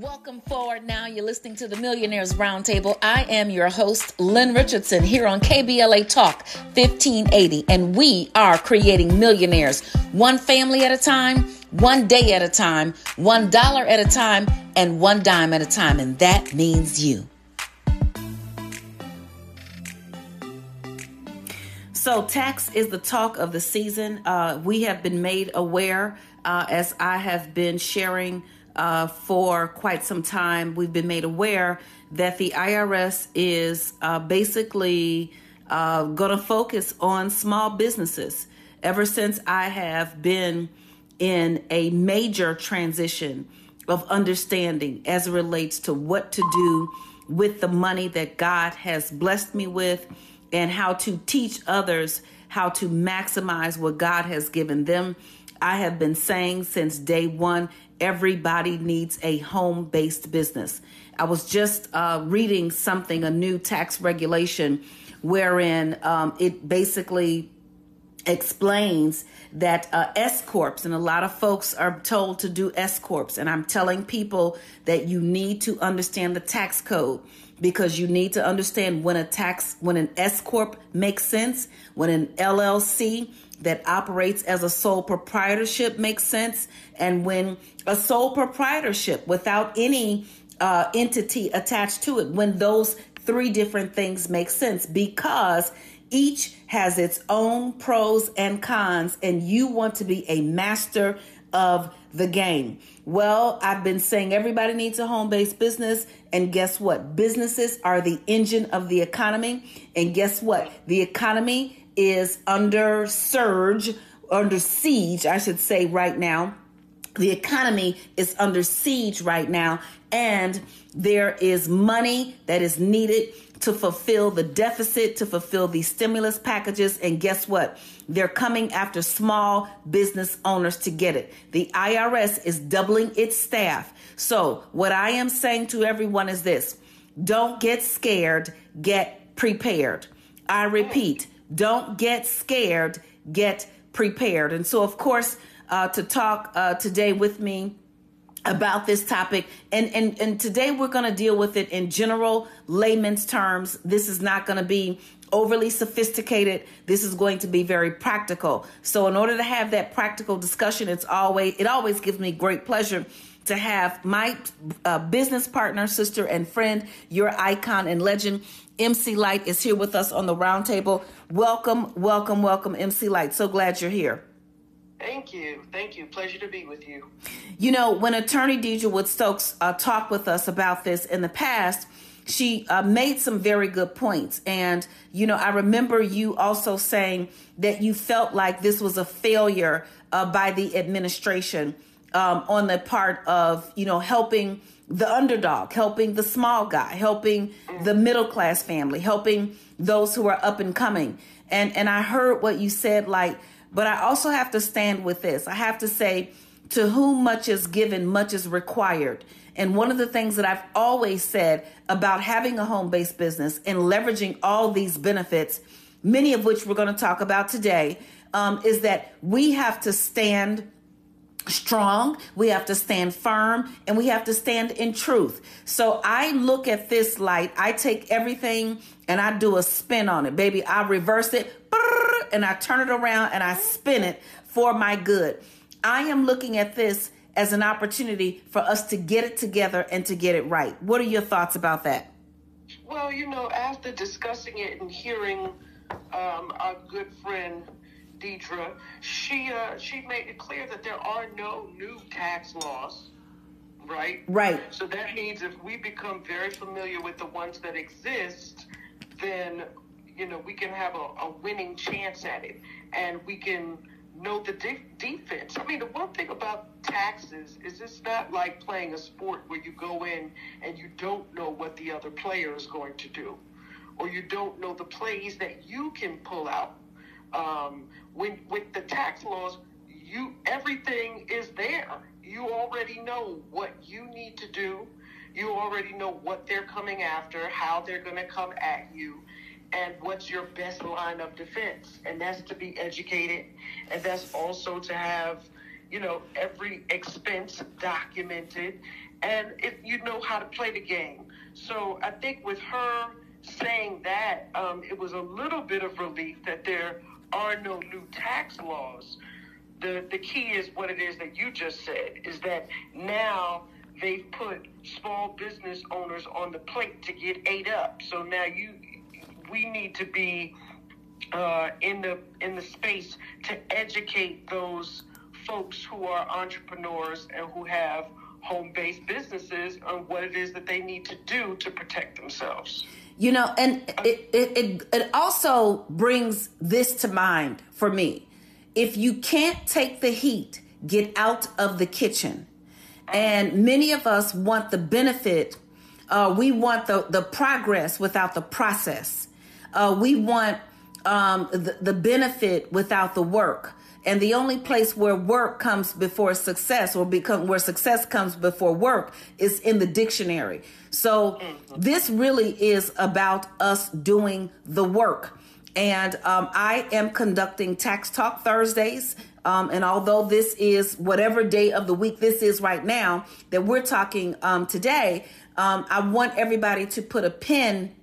Welcome forward now. You're listening to the Millionaires Roundtable. I am your host, Lynn Richardson, here on KBLA Talk 1580, and we are creating millionaires one family at a time, one day at a time, one dollar at a time, and one dime at a time. And that means you. So, tax is the talk of the season. Uh, we have been made aware uh, as I have been sharing uh, for quite some time, we've been made aware that the IRS is uh, basically uh, going to focus on small businesses. Ever since I have been in a major transition of understanding as it relates to what to do with the money that God has blessed me with and how to teach others how to maximize what God has given them. I have been saying since day one everybody needs a home based business. I was just uh, reading something, a new tax regulation, wherein um, it basically explains that uh, S corps and a lot of folks are told to do S corps, and I'm telling people that you need to understand the tax code because you need to understand when a tax when an S corp makes sense, when an LLC that operates as a sole proprietorship makes sense, and when a sole proprietorship without any uh, entity attached to it, when those three different things make sense, because each has its own pros and cons, and you want to be a master of the game. Well, I've been saying everybody needs a home based business. And guess what? Businesses are the engine of the economy. And guess what? The economy is under surge, under siege, I should say, right now. The economy is under siege right now, and there is money that is needed to fulfill the deficit, to fulfill these stimulus packages. And guess what? They're coming after small business owners to get it. The IRS is doubling its staff. So, what I am saying to everyone is this don't get scared, get prepared. I repeat, don't get scared, get prepared. And so, of course, uh, to talk uh, today with me about this topic and and and today we're going to deal with it in general layman's terms. This is not going to be overly sophisticated. This is going to be very practical. So in order to have that practical discussion it's always it always gives me great pleasure to have my uh, business partner sister and friend your icon and legend MC Lyte, is here with us on the roundtable. Welcome, welcome, welcome, MC Lyte. So glad you're here. Thank you. Thank you. Pleasure to be with you. You know, when attorney Deidre Wood Stokes uh, talked with us about this in the past, she uh, made some very good points. And, you know, I remember you also saying that you felt like this was a failure uh, by the administration um, on the part of, you know, helping the underdog, helping the small guy, helping the middle class family, helping those who are up and coming. And and I heard what you said like but I also have to stand with this. I have to say to whom much is given much is required. And one of the things that I've always said about having a home-based business and leveraging all these benefits, many of which we're going to talk about today, um, is that we have to stand strong, we have to stand firm, and we have to stand in truth. So I look at this light, I take everything and I do a spin on it. Baby, I reverse it and I turn it around and I spin it for my good. I am looking at this as an opportunity for us to get it together and to get it right. What are your thoughts about that? Well, you know, after discussing it and hearing um, our good friend Deidre, she uh, she made it clear that there are no new tax laws, right? Right. So that means if we become very familiar with the ones that exist, then you know we can have a, a winning chance at it, and we can know the de- defense. I mean, the one thing about taxes is it's not like playing a sport where you go in and you don't know what the other player is going to do, or you don't know the plays that you can pull out. Um, when with the tax laws, you everything is there. You already know what you need to do. You already know what they're coming after, how they're going to come at you, and what's your best line of defense. And that's to be educated, and that's also to have, you know, every expense documented and if you know how to play the game. So I think with her saying that, um, it was a little bit of relief that there are no new tax laws. The the key is what it is that you just said is that now they've put small business owners on the plate to get ate up. So now you we need to be uh, in the in the space to educate those folks who are entrepreneurs and who have home-based businesses on what it is that they need to do to protect themselves. You know, and it, it, it, it also brings this to mind for me. If you can't take the heat, get out of the kitchen. And many of us want the benefit, uh, we want the, the progress without the process. Uh, we want um, the, the benefit without the work. And the only place where work comes before success or become where success comes before work is in the dictionary. So this really is about us doing the work. And um, I am conducting Tax Talk Thursdays. Um, and although this is whatever day of the week this is right now that we're talking um, today, um, I want everybody to put a pin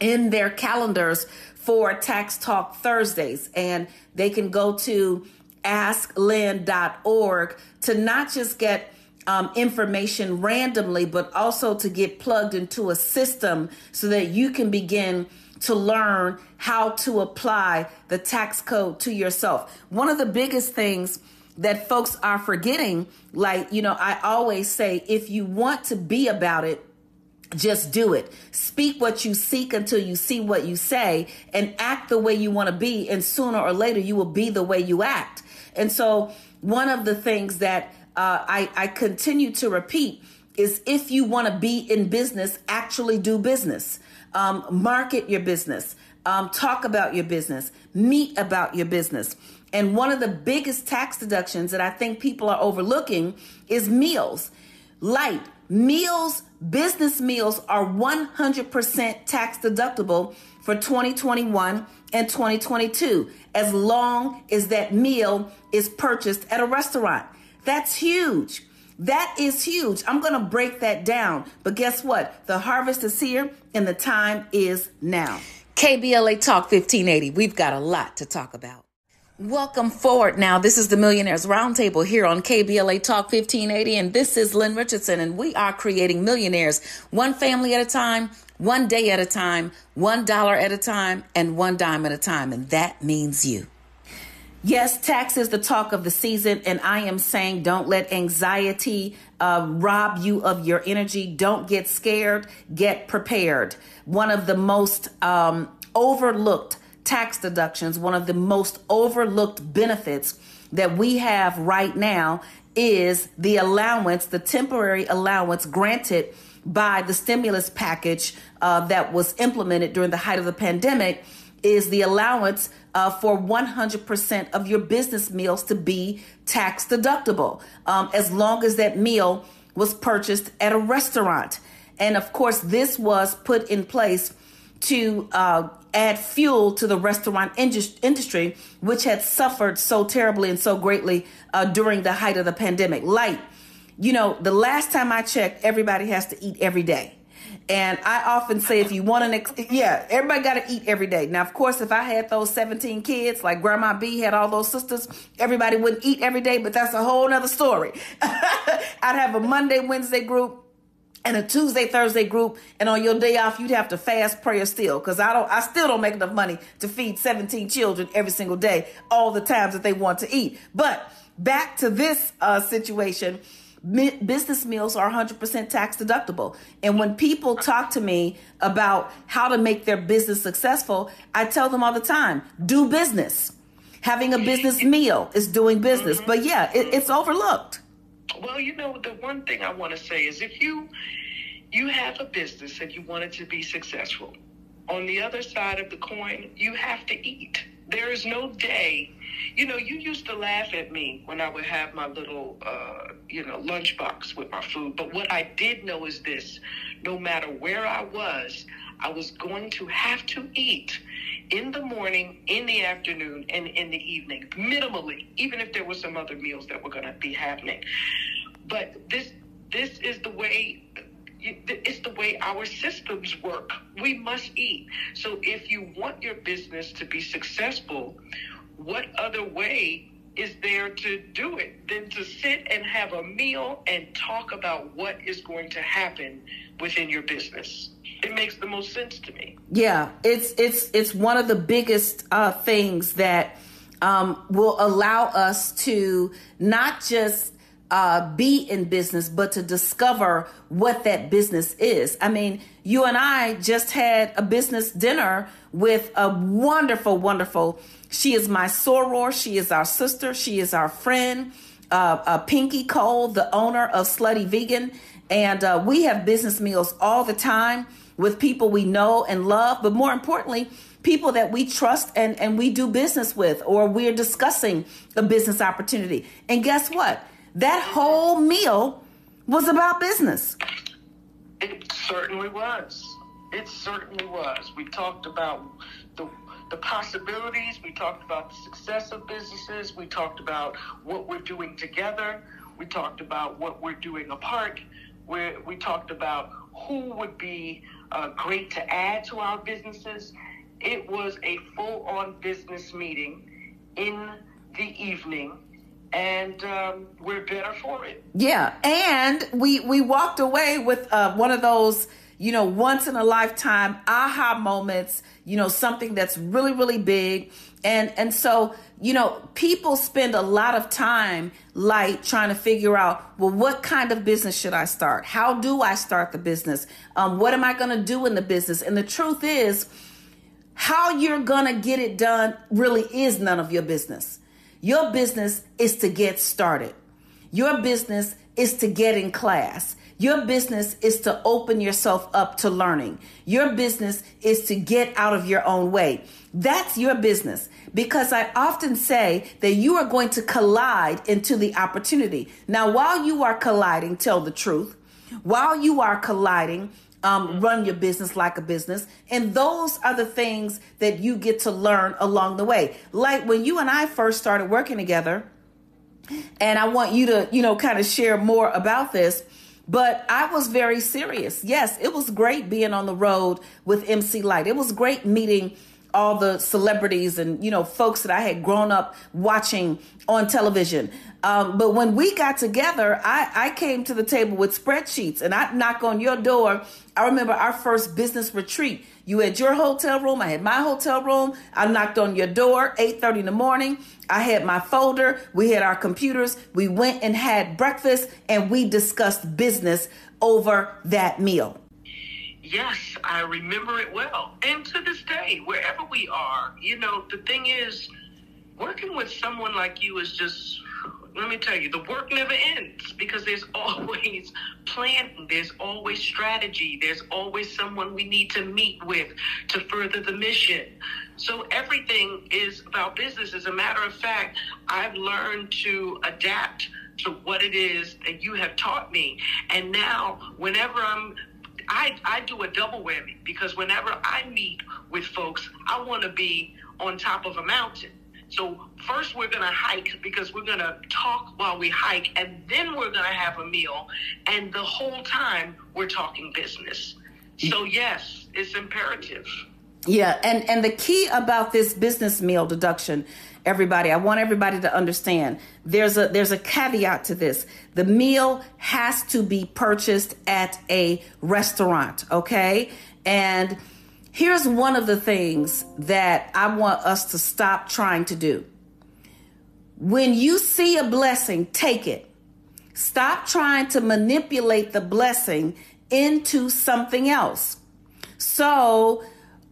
in their calendars for Tax Talk Thursdays. And they can go to asklynn.org to not just get um, information randomly, but also to get plugged into a system so that you can begin to learn how to apply the tax code to yourself. One of the biggest things that folks are forgetting, like, you know, I always say, if you want to be about it, just do it. Speak what you seek until you see what you say and act the way you want to be. And sooner or later, you will be the way you act. And so, one of the things that uh, I, I continue to repeat is if you want to be in business, actually do business. Um, market your business. Um, talk about your business. Meet about your business. And one of the biggest tax deductions that I think people are overlooking is meals. Lyte, meals, business meals are 100% tax deductible for 2021 and 2022, as long as that meal is purchased at a restaurant. That's huge. That is huge. I'm going to break that down. But guess what? The harvest is here and the time is now. KBLA Talk 1580. We've got a lot to talk about. Welcome forward now. This is the Millionaires Roundtable here on KBLA Talk 1580, and this is Lynn Richardson, and we are creating millionaires one family at a time, one day at a time, one dollar at a time, and one dime at a time, and that means you. Yes, tax is the talk of the season, and I am saying don't let anxiety uh, rob you of your energy. Don't get scared, get prepared. One of the most um, overlooked tax deductions, one of the most overlooked benefits that we have right now is the allowance, the temporary allowance granted by the stimulus package uh, that was implemented during the height of the pandemic is the allowance uh, for 100% of your business meals to be tax deductible um, as long as that meal was purchased at a restaurant. And of course, this was put in place to uh, add fuel to the restaurant industry, which had suffered so terribly and so greatly uh, during the height of the pandemic. Lyte, you know, the last time I checked, everybody has to eat every day. And I often say, if you want an, ex- yeah, everybody got to eat every day. Now, of course, if I had those 17 kids, like Grandma B had all those sisters, everybody wouldn't eat every day, but that's a whole nother story. I'd have a Monday, Wednesday group, and a Tuesday, Thursday group, and on your day off, you'd have to fast, prayer still, because I don't, I still don't make enough money to feed 17 children every single day, all the times that they want to eat. But back to this uh, situation, business meals are 100% tax deductible. And when people talk to me about how to make their business successful, I tell them all the time, do business. Having a business meal is doing business. Mm-hmm. But yeah, it, it's overlooked. Well, you know, the one thing I want to say is if you you have a business and you want it to be successful, on the other side of the coin, you have to eat. There is no day. You know, you used to laugh at me when I would have my little, uh, you know, lunchbox with my food. But what I did know is this no matter where I was, I was going to have to eat in the morning, in the afternoon, and in the evening, minimally, even if there were some other meals that were going to be happening. But this this is the way it's the way our systems work. We must eat. So if you want your business to be successful, what other way is there to do it than to sit and have a meal and talk about what is going to happen within your business? It makes the most sense to me. Yeah, it's it's it's one of the biggest uh, things that um, will allow us to not just uh, be in business, but to discover what that business is. I mean, you and I just had a business dinner with a wonderful, wonderful. She is my soror. She is our sister. She is our friend. Uh, uh, Pinky Cole, the owner of Slutty Vegan, and uh, we have business meals all the time with people we know and love, but more importantly, people that we trust and, and we do business with, or we're discussing a business opportunity. And guess what? That whole meal was about business. It certainly was. It certainly was. We talked about the the possibilities. We talked about the success of businesses. We talked about what we're doing together. We talked about what we're doing apart. We we talked about who would be uh, great to add to our businesses. It was a full on business meeting in the evening and um, we're better for it. Yeah, and we we walked away with uh, one of those you know once in a lifetime aha moments. You know something that's really really big, and and so you know people spend a lot of time like trying to figure out well what kind of business should I start? How do I start the business? Um, what am I going to do in the business? And the truth is. How you're gonna get it done really is none of your business your business is to get started. Your business is to get in class. Your business is to open yourself up to learning. Your business is to get out of your own way. That's your business because I often say that you are going to collide into the opportunity. Now, while you are colliding, tell the truth. While you are colliding, um, run your business like a business. And those are the things that you get to learn along the way. Like when you and I first started working together, and I want you to, you know, kind of share more about this. But I was very serious. Yes, it was great being on the road with MC Lyte. It was great meeting all the celebrities and you know folks that I had grown up watching on television. Um, but when we got together, I, I came to the table with spreadsheets and I knock on your door. I remember our first business retreat. You had your hotel room, I had my hotel room. I knocked on your door, 8:30 in the morning. I had my folder, we had our computers. We went and had breakfast and we discussed business over that meal. Yes, I remember it well. And to this day, wherever we are, you know, the thing is, working with someone like you is just, let me tell you, the work never ends because there's always planning, there's always strategy, there's always someone we need to meet with to further the mission. So everything is about business. As a matter of fact, I've learned to adapt to what it is that you have taught me. And now, whenever I'm I, I do a double whammy because whenever I meet with folks, I want to be on top of a mountain. So first we're going to hike because we're going to talk while we hike and then we're going to have a meal and the whole time we're talking business. So yes, it's imperative. Yeah, and and the key about this business meal deduction everybody. I want everybody to understand. There's a there's a caveat to this. The meal has to be purchased at a restaurant, okay? And here's one of the things that I want us to stop trying to do. When you see a blessing, take it. Stop trying to manipulate the blessing into something else. So,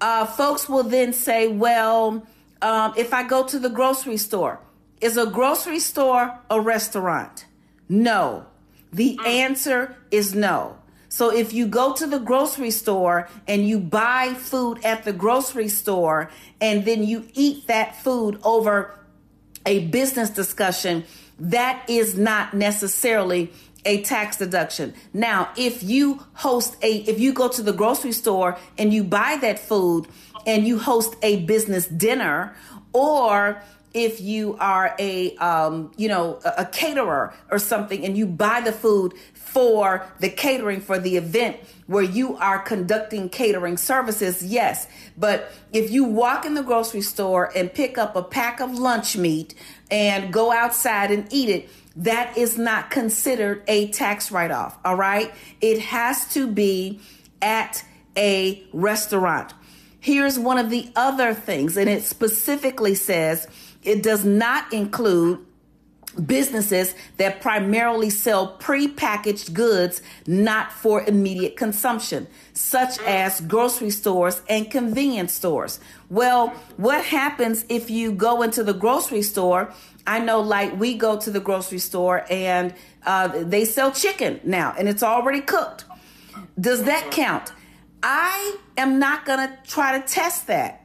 uh, folks will then say, well, um, if I go to the grocery store, is a grocery store a restaurant? No. The answer is no. So if you go to the grocery store and you buy food at the grocery store and then you eat that food over a business discussion, that is not necessarily a tax deduction. Now, if you host a, if you go to the grocery store and you buy that food and you host a business dinner or if you are a um, you know a, caterer or something and you buy the food for the catering for the event where you are conducting catering services yes. But if you walk in the grocery store and pick up a pack of lunch meat and go outside and eat it that is not considered a tax write-off all right? It has to be at a restaurant. Here's one of the other things and it specifically says it does not include businesses that primarily sell prepackaged goods not for immediate consumption, such as grocery stores and convenience stores. Well, what happens if you go into the grocery store? I know, like, we go to the grocery store and uh, they sell chicken now and it's already cooked. Does that count? I am not going to try to test that.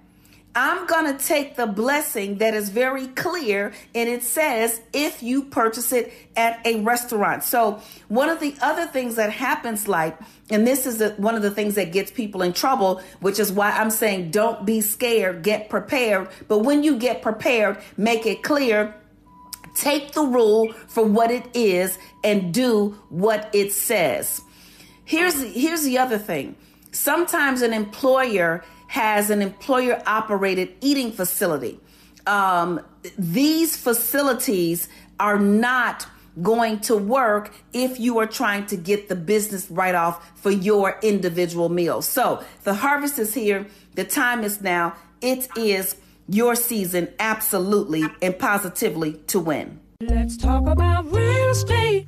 I'm going to take the blessing that is very clear and it says if you purchase it at a restaurant. So, one of the other things that happens, like, and this is one of the things that gets people in trouble, which is why I'm saying don't be scared, get prepared. But when you get prepared, make it clear take the rule for what it is and do what it says. Here's here's the other thing. Sometimes an employer has an employer operated eating facility. Um, these facilities are not going to work if you are trying to get the business write off for your individual meal. So the harvest is here. The time is now. It is your season, absolutely and positively, to win. Let's talk about real estate,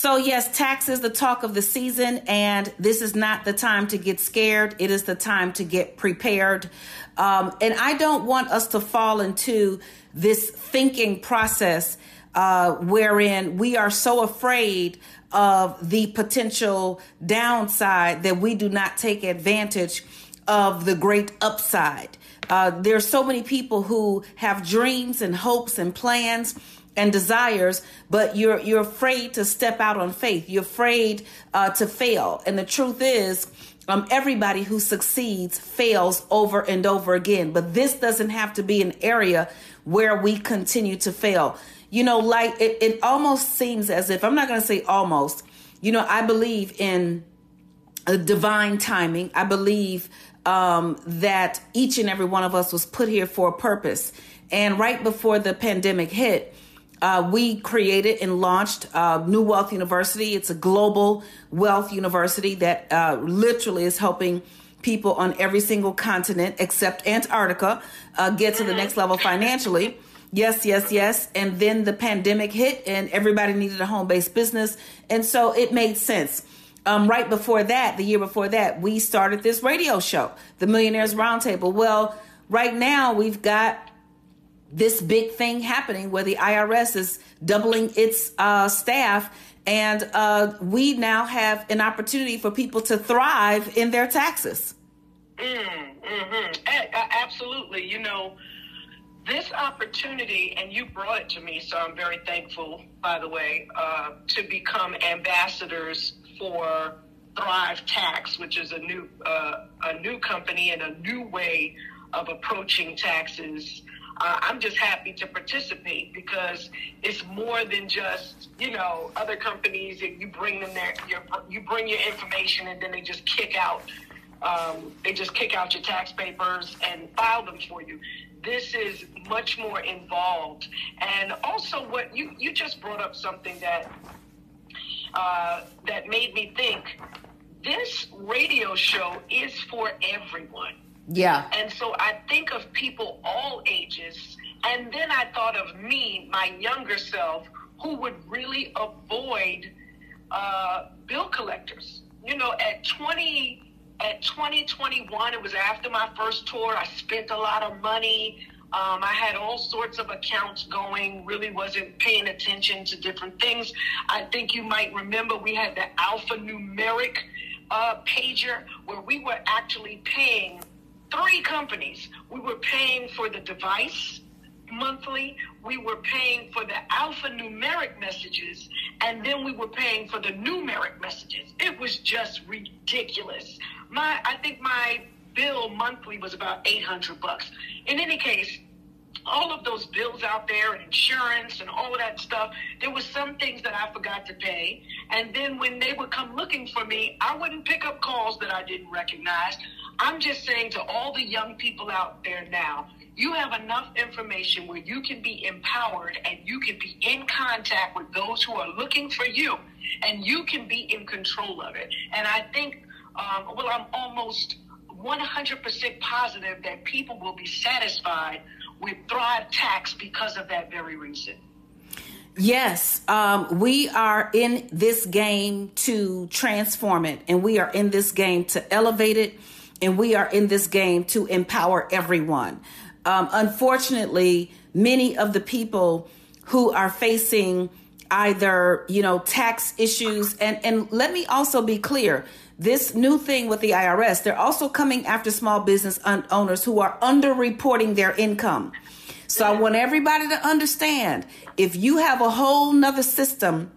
So, yes, tax is the talk of the season, and this is not the time to get scared. It is the time to get prepared. Um, and I don't want us to fall into this thinking process uh, wherein we are so afraid of the potential downside that we do not take advantage of the great upside. Uh, there are so many people who have dreams and hopes and plans and desires, but you're you're afraid to step out on faith. You're afraid uh, to fail, and the truth is. Um, everybody who succeeds fails over and over again, but this doesn't have to be an area where we continue to fail. You know, like it, it almost seems as if I'm not going to say almost, you know, I believe in a divine timing. I believe um, that each and every one of us was put here for a purpose. And right before the pandemic hit, uh, we created and launched uh, New Wealth University. It's a global wealth university that uh, literally is helping people on every single continent except Antarctica uh, get to the next level financially. Yes, yes, yes. And then the pandemic hit, and everybody needed a home based business. And so it made sense. Um, right before that, the year before that, we started this radio show, the Millionaires Roundtable. Well, right now we've got this big thing happening where the IRS is doubling its uh, staff. And uh, we now have an opportunity for people to thrive in their taxes. Mm, mm-hmm. absolutely. You know, this opportunity, and you brought it to me, so I'm very thankful, by the way, uh, to become ambassadors for Thrive Tax, which is a new uh, a new company and a new way of approaching taxes uh, I'm just happy to participate because it's more than just you know other companies that you bring them there, you bring your information and then they just kick out. Um, they just kick out your tax papers and file them for you. This is much more involved, and also what you you just brought up something that uh, that made me think. This radio show is for everyone yeah. And so I think of people all ages. And then I thought of me, my younger self, who would really avoid uh, bill collectors. You know, at 20, at 2021, it was after my first tour. I spent a lot of money Um, I had all sorts of accounts going, really wasn't paying attention to different things. I think you might remember we had the alphanumeric uh, pager where we were actually paying three companies. We were paying for the device monthly, we were paying for the alphanumeric messages, and then we were paying for the numeric messages. It was just ridiculous. My, I think my bill monthly was about 800 bucks. In any case, all of those bills out there insurance and all of that stuff, there was some things that I forgot to pay. And then when they would come looking for me, I wouldn't pick up calls that I didn't recognize. I'm just saying to all the young people out there now, you have enough information where you can be empowered and you can be in contact with those who are looking for you and you can be in control of it. And I think, um, well, I'm almost 100% positive that people will be satisfied with Thrive Tax because of that very reason. Yes, um, we are in this game to transform it, and we are in this game to elevate it, and we are in this game to empower everyone. Um, unfortunately, many of the people who are facing either you know tax issues and and let me also be clear this new thing with the IRS, they're also coming after small business owners who are underreporting their income. So I want everybody to understand if you have a whole nother system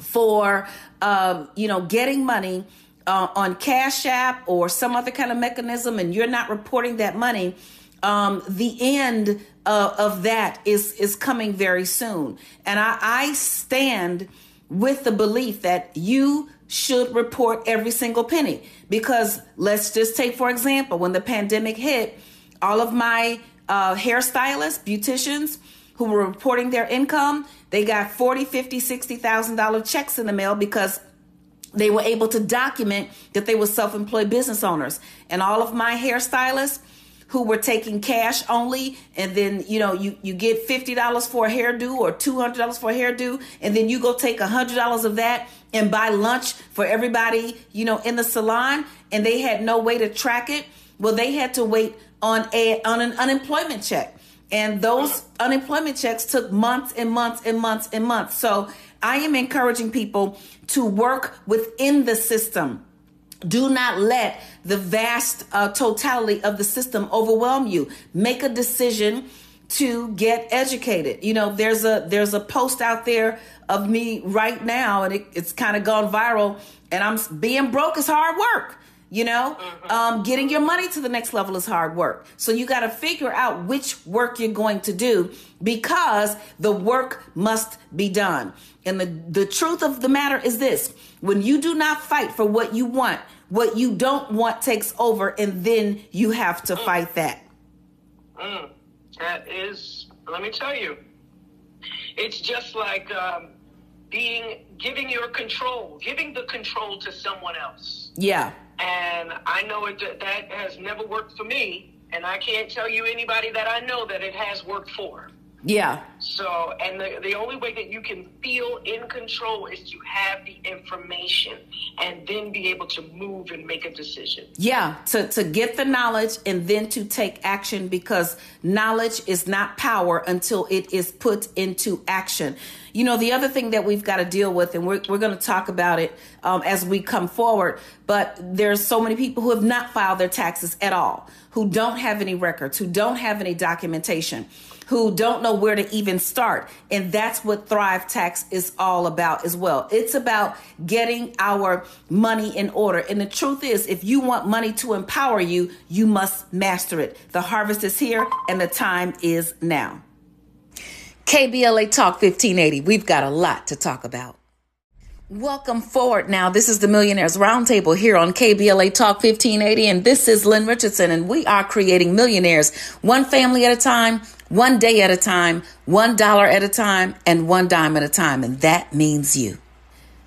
for, uh, you know, getting money uh, on Cash App or some other kind of mechanism and you're not reporting that money, um, the end uh, of that is is coming very soon. And I, I stand with the belief that you should report every single penny. Because let's just take, for example, when the pandemic hit, all of my uh, hairstylists, beauticians who were reporting their income, they got 40, 50, 60,000 dollar checks in the mail because they were able to document that they were self-employed business owners. And all of my hairstylists, who were taking cash only and then you know you you get $50 for a hairdo or $200 for a hairdo and then you go take $100 of that and buy lunch for everybody you know in the salon and they had no way to track it. Well they had to wait on a on an unemployment check. And those unemployment checks took months and months and months and months. So i am encouraging people to work within the system do not let the vast uh, totality of the system overwhelm you. Make a decision to get educated. You know, there's a there's a post out there of me right now, and it, it's kind of gone viral. And I'm being broke is hard work. You know, mm-hmm. um, getting your money to the next level is hard work. So you got to figure out which work you're going to do because the work must be done. And the, the truth of the matter is this when you do not fight for what you want, what you don't want takes over, and then you have to mm. fight that. Mm. That is, let me tell you, it's just like um, being giving your control, giving the control to someone else. Yeah. And I know it that has never worked for me, and I can't tell you anybody that I know that it has worked for. Yeah. So, and the, the only way that you can feel in control is to have the information and then be able to move and make a decision. Yeah, to, to get the knowledge and then to take action because knowledge is not power until it is put into action. You know, the other thing that we've got to deal with, and we're, we're going to talk about it um, as we come forward, but there's so many people who have not filed their taxes at all, who don't have any records, who don't have any documentation who don't know where to even start. And that's what Thrive Tax is all about as well. It's about getting our money in order. And the truth is, if you want money to empower you, you must master it. The harvest is here and the time is now. KBLA Talk 1580. We've got a lot to talk about. Welcome forward now. This is the Millionaires Roundtable here on KBLA Talk 1580, and this is Lynn Richardson, and we are creating millionaires one family at a time, one day at a time, one dollar at a time, and one dime at a time. And that means you.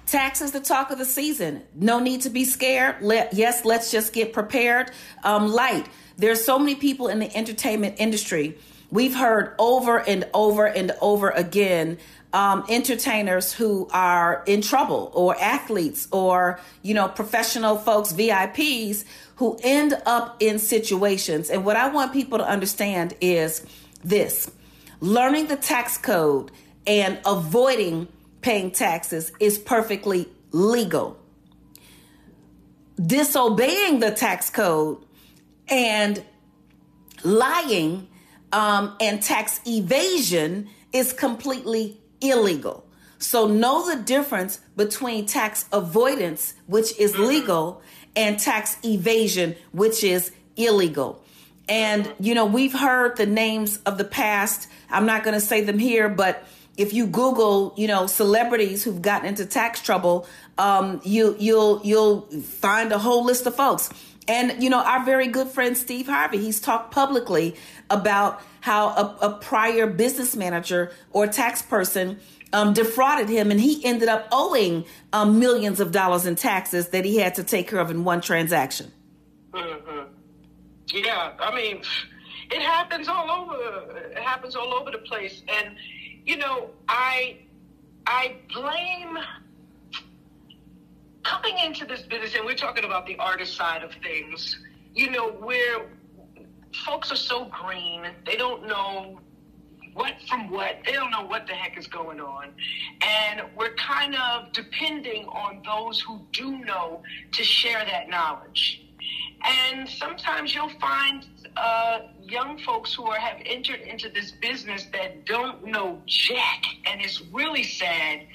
Tax is the talk of the season. No need to be scared. Let, yes, let's just get prepared. Um, Lyte. There's so many people in the entertainment industry. We've heard over and over and over again um, entertainers who are in trouble or athletes or you know professional folks vips who end up in situations and what i want people to understand is this learning the tax code and avoiding paying taxes is perfectly legal. Disobeying the tax code and lying um, and tax evasion is completely illegal. So know the difference between tax avoidance, which is legal, and tax evasion, which is illegal. And, you know, we've heard the names of the past. I'm not going to say them here, but if you Google, you know, celebrities who've gotten into tax trouble, um, you, you'll, you'll find a whole list of folks. And, you know, our very good friend Steve Harvey, he's talked publicly about how a, a prior business manager or tax person um, defrauded him and he ended up owing um, millions of dollars in taxes that he had to take care of in one transaction. Mm-hmm. Yeah, I mean, it happens all over. It happens all over the place, and you know, I I blame coming into this business, and we're talking about the artist side of things. You know, where folks are so green, they don't know what from what. They don't know what the heck is going on. And we're kind of depending on those who do know to share that knowledge. And sometimes you'll find uh, young folks who are, have entered into this business that don't know jack. And it's really sad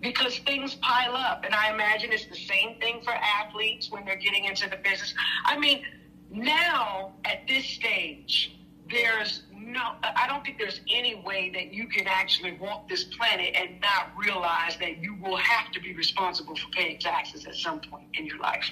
because things pile up. And I imagine it's the same thing for athletes when they're getting into the business. I mean, now at this stage, there's no, I don't think there's any way that you can actually walk this planet and not realize that you will have to be responsible for paying taxes at some point in your life.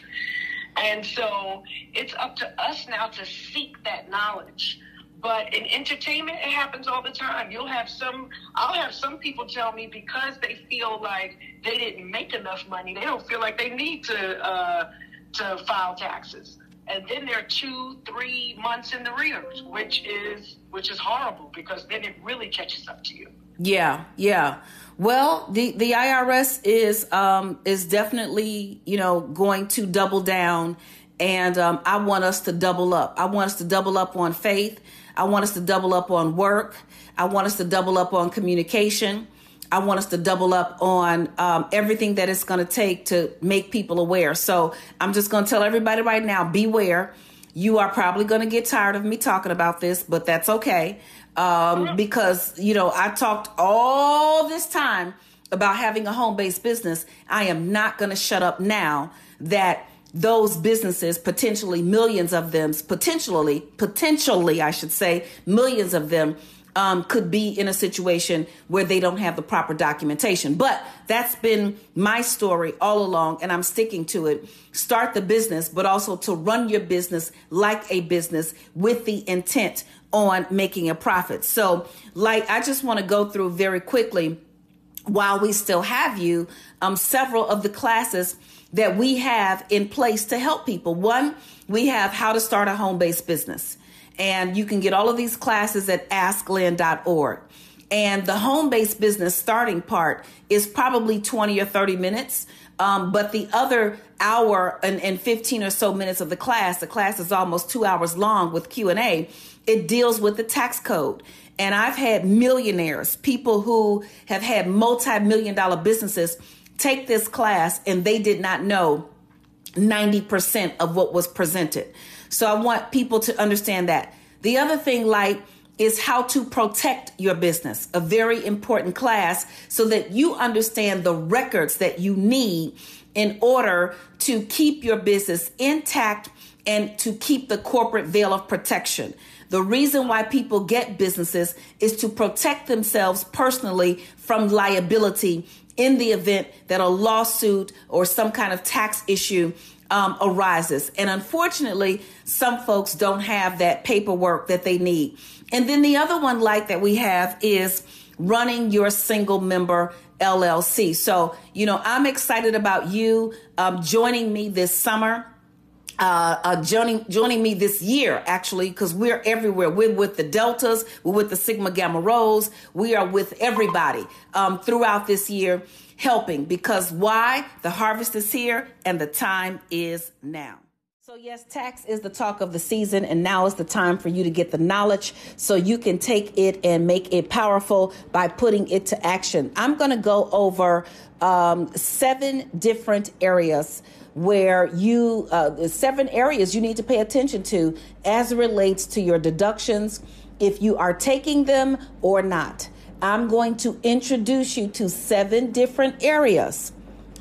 And so it's up to us now to seek that knowledge. But in entertainment, it happens all the time. You'll have some, I'll have some people tell me because they feel like they didn't make enough money, they don't feel like they need to, uh, to file taxes. And then they're two, three months in the rears, which is, which is horrible because then it really catches up to you. Yeah, yeah. Well, the the IRS is um, is definitely you know going to double down, and um, I want us to double up. I want us to double up on faith. I want us to double up on work. I want us to double up on communication. I want us to double up on um, everything that it's going to take to make people aware. So I'm just going to tell everybody right now: beware. You are probably going to get tired of me talking about this, but that's okay um, because you know I talked all this time about having a home-based business. I am not going to shut up now that those businesses, potentially millions of them, potentially, potentially, I should say, millions of them um, could be in a situation where they don't have the proper documentation. But that's been my story all along, and I'm sticking to it. Start the business, but also to run your business like a business with the intent on making a profit. So, like, I just want to go through very quickly while we still have you um, several of the classes that we have in place to help people. One, we have how to start a home based business. And you can get all of these classes at asklynn.org. And the home based business starting part is probably 20 or 30 minutes. Um, but the other hour and, and 15 or so minutes of the class, the class is almost two hours long with Q&A. It deals with the tax code. And I've had millionaires, people who have had multi-million dollar businesses take this class and they did not know 90% of what was presented. So I want people to understand that. The other thing, like, is how to protect your business, a very important class, so that you understand the records that you need in order to keep your business intact and to keep the corporate veil of protection. The reason why people get businesses is to protect themselves personally from liability in the event that a lawsuit or some kind of tax issue um, arises. And unfortunately, some folks don't have that paperwork that they need. And then the other one, like that we have, is running your single member LLC. So, you know, I'm excited about you um, joining me this summer. Uh, uh, joining joining me this year actually because we're everywhere. We're with the Deltas, we're with the Sigma Gamma Rhos, we are with everybody um, throughout this year helping because why? The harvest is here and the time is now. So, yes, tax is the talk of the season, and now is the time for you to get the knowledge so you can take it and make it powerful by putting it to action. I'm going to go over um, seven different areas where you, uh, seven areas you need to pay attention to as it relates to your deductions, if you are taking them or not. I'm going to introduce you to seven different areas,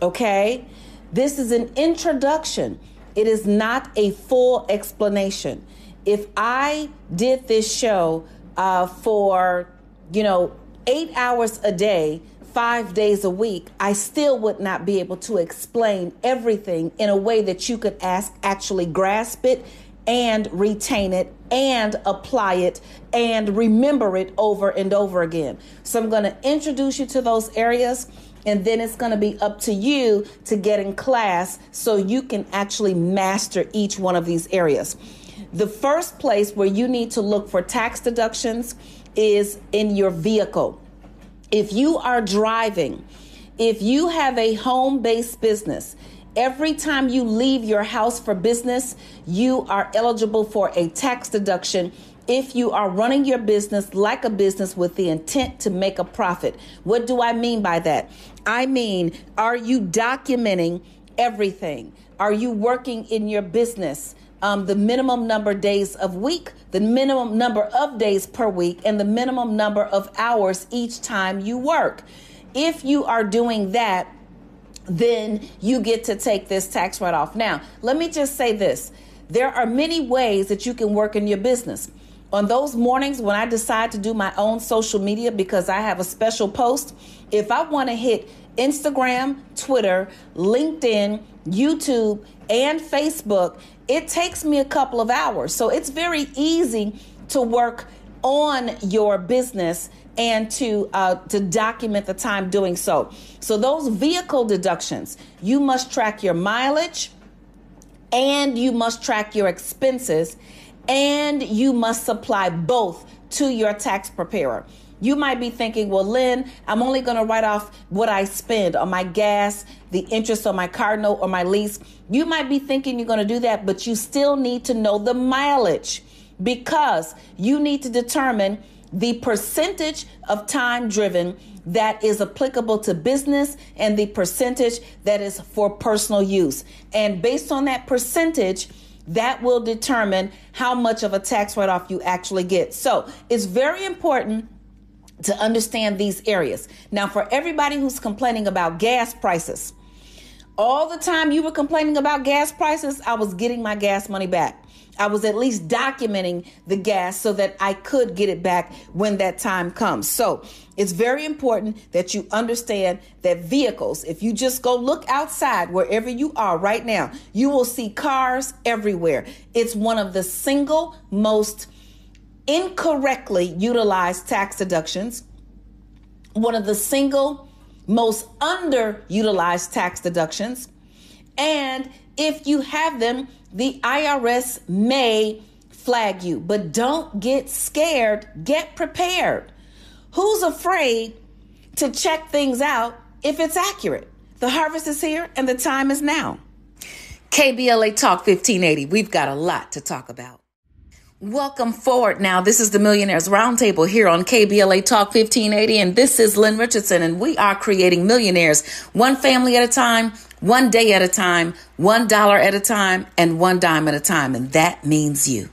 okay? This is an introduction. It is not a full explanation. If I did this show uh, for, you know, eight hours a day, five days a week, I still would not be able to explain everything in a way that you could ask, actually grasp it and retain it and apply it and remember it over and over again. So I'm going to introduce you to those areas and then it's going to be up to you to get in class so you can actually master each one of these areas. The first place where you need to look for tax deductions is in your vehicle. If you are driving, if you have a home based business, Every time you leave your house for business, you are eligible for a tax deduction if you are running your business like a business with the intent to make a profit. What do I mean by that? I mean, are you documenting everything? Are you working in your business? Um, the minimum number of days of week, the minimum number of days per week, and the minimum number of hours each time you work. If you are doing that, then you get to take this tax write off. Now, let me just say this there are many ways that you can work in your business. On those mornings when I decide to do my own social media because I have a special post, if I want to hit Instagram, Twitter, LinkedIn, YouTube, and Facebook, it takes me a couple of hours. So it's very easy to work on your business and to uh, to document the time doing so. So those vehicle deductions, you must track your mileage, and you must track your expenses, and you must supply both to your tax preparer. You might be thinking, well, Lynn, I'm only going to write off what I spend on my gas, the interest on my car note, or my lease. You might be thinking you're going to do that, but you still need to know the mileage because you need to determine the percentage of time driven that is applicable to business and the percentage that is for personal use. And based on that percentage, that will determine how much of a tax write off you actually get. So it's very important to understand these areas. Now, for everybody who's complaining about gas prices, all the time you were complaining about gas prices, I was getting my gas money back. I was at least documenting the gas so that I could get it back when that time comes. So it's very important that you understand that vehicles, if you just go look outside wherever you are right now, you will see cars everywhere. It's one of the single most incorrectly utilized tax deductions, one of the single most underutilized tax deductions. And if you have them, the IRS may flag you, but don't get scared. Get prepared. Who's afraid to check things out if it's accurate? The harvest is here and the time is now. KBLA Talk 1580. We've got a lot to talk about. Welcome forward now. This is the Millionaires Roundtable here on KBLA Talk 1580, and this is Lynn Richardson, and we are creating millionaires one family at a time, one day at a time, one dollar at a time, and one dime at a time, and that means you.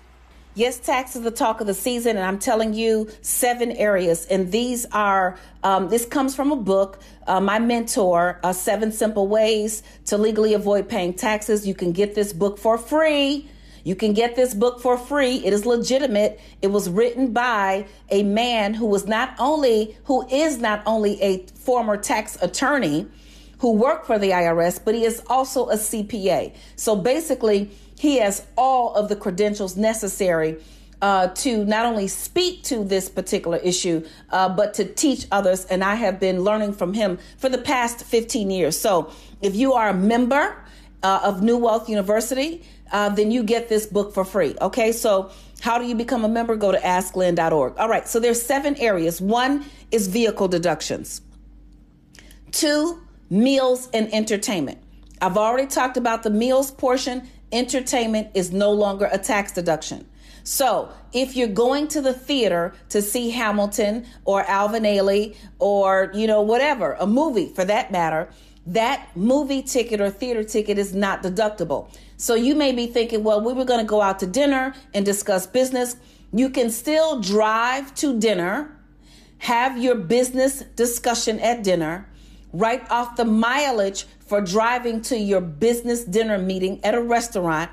Yes, tax is the talk of the season, and I'm telling you seven areas. And these are, um, this comes from a book, uh, my mentor, uh, Seven Simple Ways to Legally Avoid Paying Taxes. You can get this book for free you can get this book for free. It is legitimate. It was written by a man who was not only who is not only a former tax attorney who worked for the IRS, but he is also a CPA. So basically, he has all of the credentials necessary uh, to not only speak to this particular issue, uh, but to teach others. And I have been learning from him for the past 15 years. So if you are a member uh, of New Wealth University, uh, then you get this book for free. Okay, so how do you become a member? Go to asklynn.org. All right, so there's seven areas. One is vehicle deductions. Two, meals and entertainment. I've already talked about the meals portion entertainment is no longer a tax deduction. So, if you're going to the theater to see Hamilton or Alvin Ailey or, you know, whatever, a movie for that matter, that movie ticket or theater ticket is not deductible. So, you may be thinking, well, we were going to go out to dinner and discuss business. You can still drive to dinner, have your business discussion at dinner, write off the mileage for driving to your business dinner meeting at a restaurant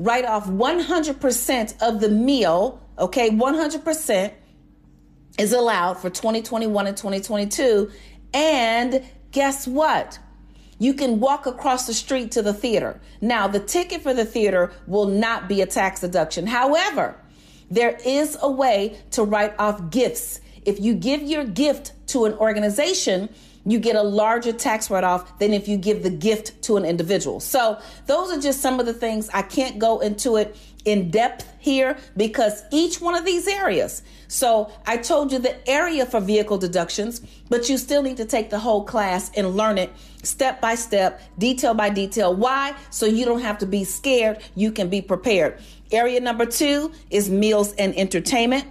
write off 100% of the meal, okay? 100% is allowed for 2021 and 2022. And guess what? You can walk across the street to the theater. Now, the ticket for the theater will not be a tax deduction. However, there is a way to write off gifts. If you give your gift to an organization, you get a larger tax write off than if you give the gift to an individual. So, those are just some of the things. I can't go into it in depth here because each one of these areas. So, I told you the area for vehicle deductions, but you still need to take the whole class and learn it step by step, detail by detail. Why? So you don't have to be scared, you can be prepared. Area number two is meals and entertainment.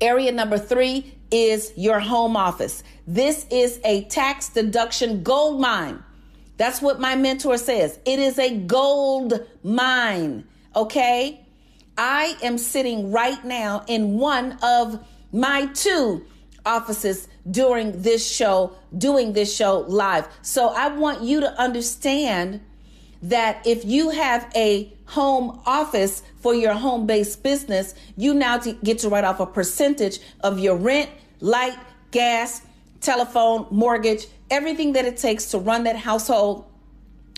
Area number three is your home office. This is a tax deduction gold mine. That's what my mentor says. It is a gold mine. Okay. I am sitting right now in one of my two offices during this show, doing this show live. So I want you to understand that if you have a home office for your home based business, you now get to write off a percentage of your rent, light, gas, telephone, mortgage, everything that it takes to run that household.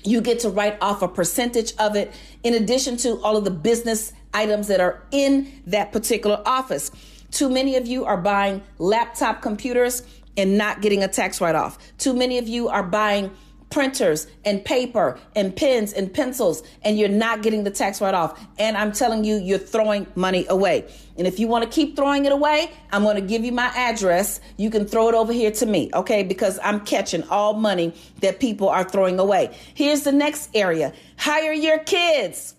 You get to write off a percentage of it in addition to all of the business items that are in that particular office. Too many of you are buying laptop computers and not getting a tax write off. Too many of you are buying printers and paper and pens and pencils and you're not getting the tax write off. And I'm telling you, you're throwing money away. And if you want to keep throwing it away, I'm going to give you my address. You can throw it over here to me, okay? Because I'm catching all money that people are throwing away. Here's the next area hire your kids.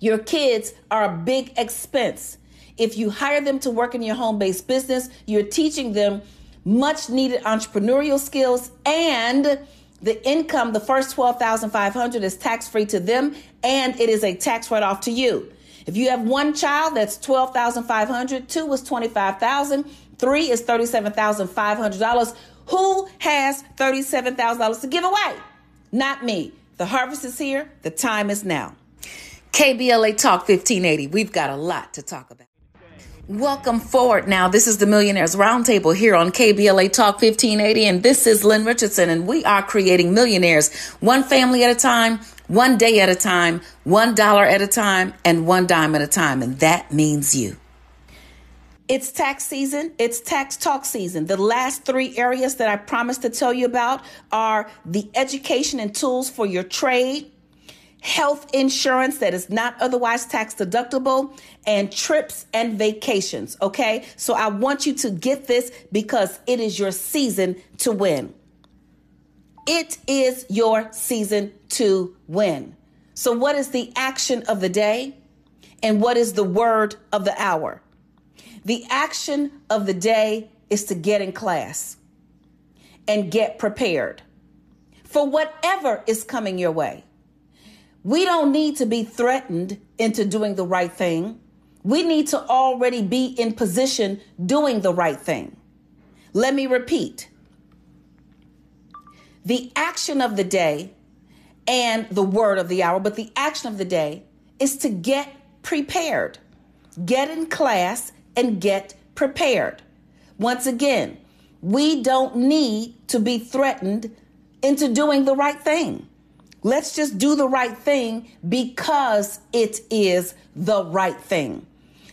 Your kids are a big expense. If you hire them to work in your home based business, you're teaching them much needed entrepreneurial skills and the income, the first 12,500 is tax free to them and it is a tax write off to you. If you have one child, that's 12,500, two is 25,000, three is $37,500. Who has $37,000 to give away? Not me. The harvest is here. The time is now. KBLA Talk 1580. We've got a lot to talk about. Welcome forward now. This is the Millionaires Roundtable here on KBLA Talk 1580, and this is Lynn Richardson, and we are creating millionaires one family at a time, one day at a time, one dollar at a time, and one dime at a time, and that means you. It's tax season. It's tax talk season. The last three areas that I promised to tell you about are the education and tools for your trade, health insurance that is not otherwise tax deductible, and trips and vacations. Okay. So I want you to get this because it is your season to win. It is your season to win. So, what is the action of the day? And what is the word of the hour? The action of the day is to get in class and get prepared for whatever is coming your way. We don't need to be threatened into doing the right thing. We need to already be in position doing the right thing. Let me repeat the action of the day and the word of the hour, but the action of the day is to get prepared, get in class, and get prepared. Once again, we don't need to be threatened into doing the right thing. Let's just do the right thing because it is the right thing.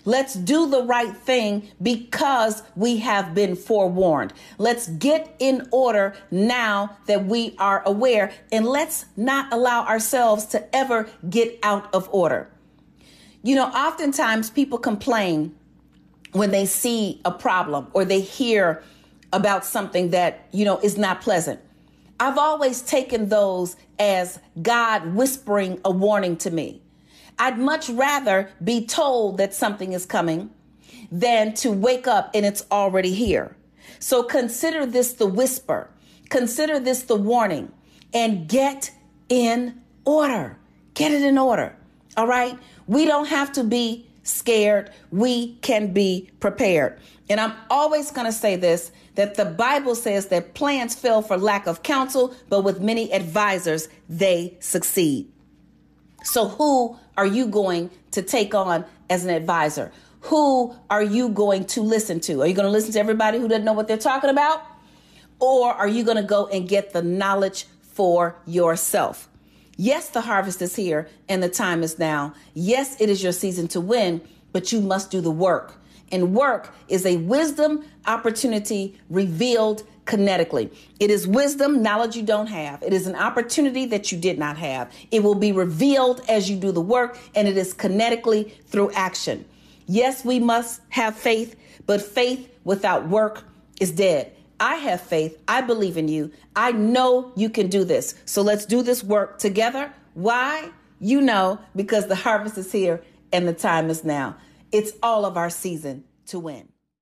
Let's do the right thing because we have been forewarned. Let's get in order now that we are aware and let's not allow ourselves to ever get out of order. You know, oftentimes people complain when they see a problem or they hear about something that, you know, is not pleasant. I've always taken those as God whispering a warning to me. I'd much rather be told that something is coming than to wake up and it's already here. So consider this the whisper, consider this the warning, and get in order. Get it in order. All right? We don't have to be scared. We can be prepared. And I'm always going to say this that the Bible says that plans fail for lack of counsel, but with many advisors, they succeed. So, who are you going to take on as an advisor? Who are you going to listen to? Are you going to listen to everybody who doesn't know what they're talking about? Or are you going to go and get the knowledge for yourself? Yes, the harvest is here and the time is now. Yes, it is your season to win, but you must do the work. And work is a wisdom opportunity revealed kinetically. It is wisdom, knowledge you don't have. It is an opportunity that you did not have. It will be revealed as you do the work, and it is kinetically through action. Yes, we must have faith, but faith without work is dead. I have faith. I believe in you. I know you can do this. So let's do this work together. Why? You know, because the harvest is here and the time is now. It's all of our season to win.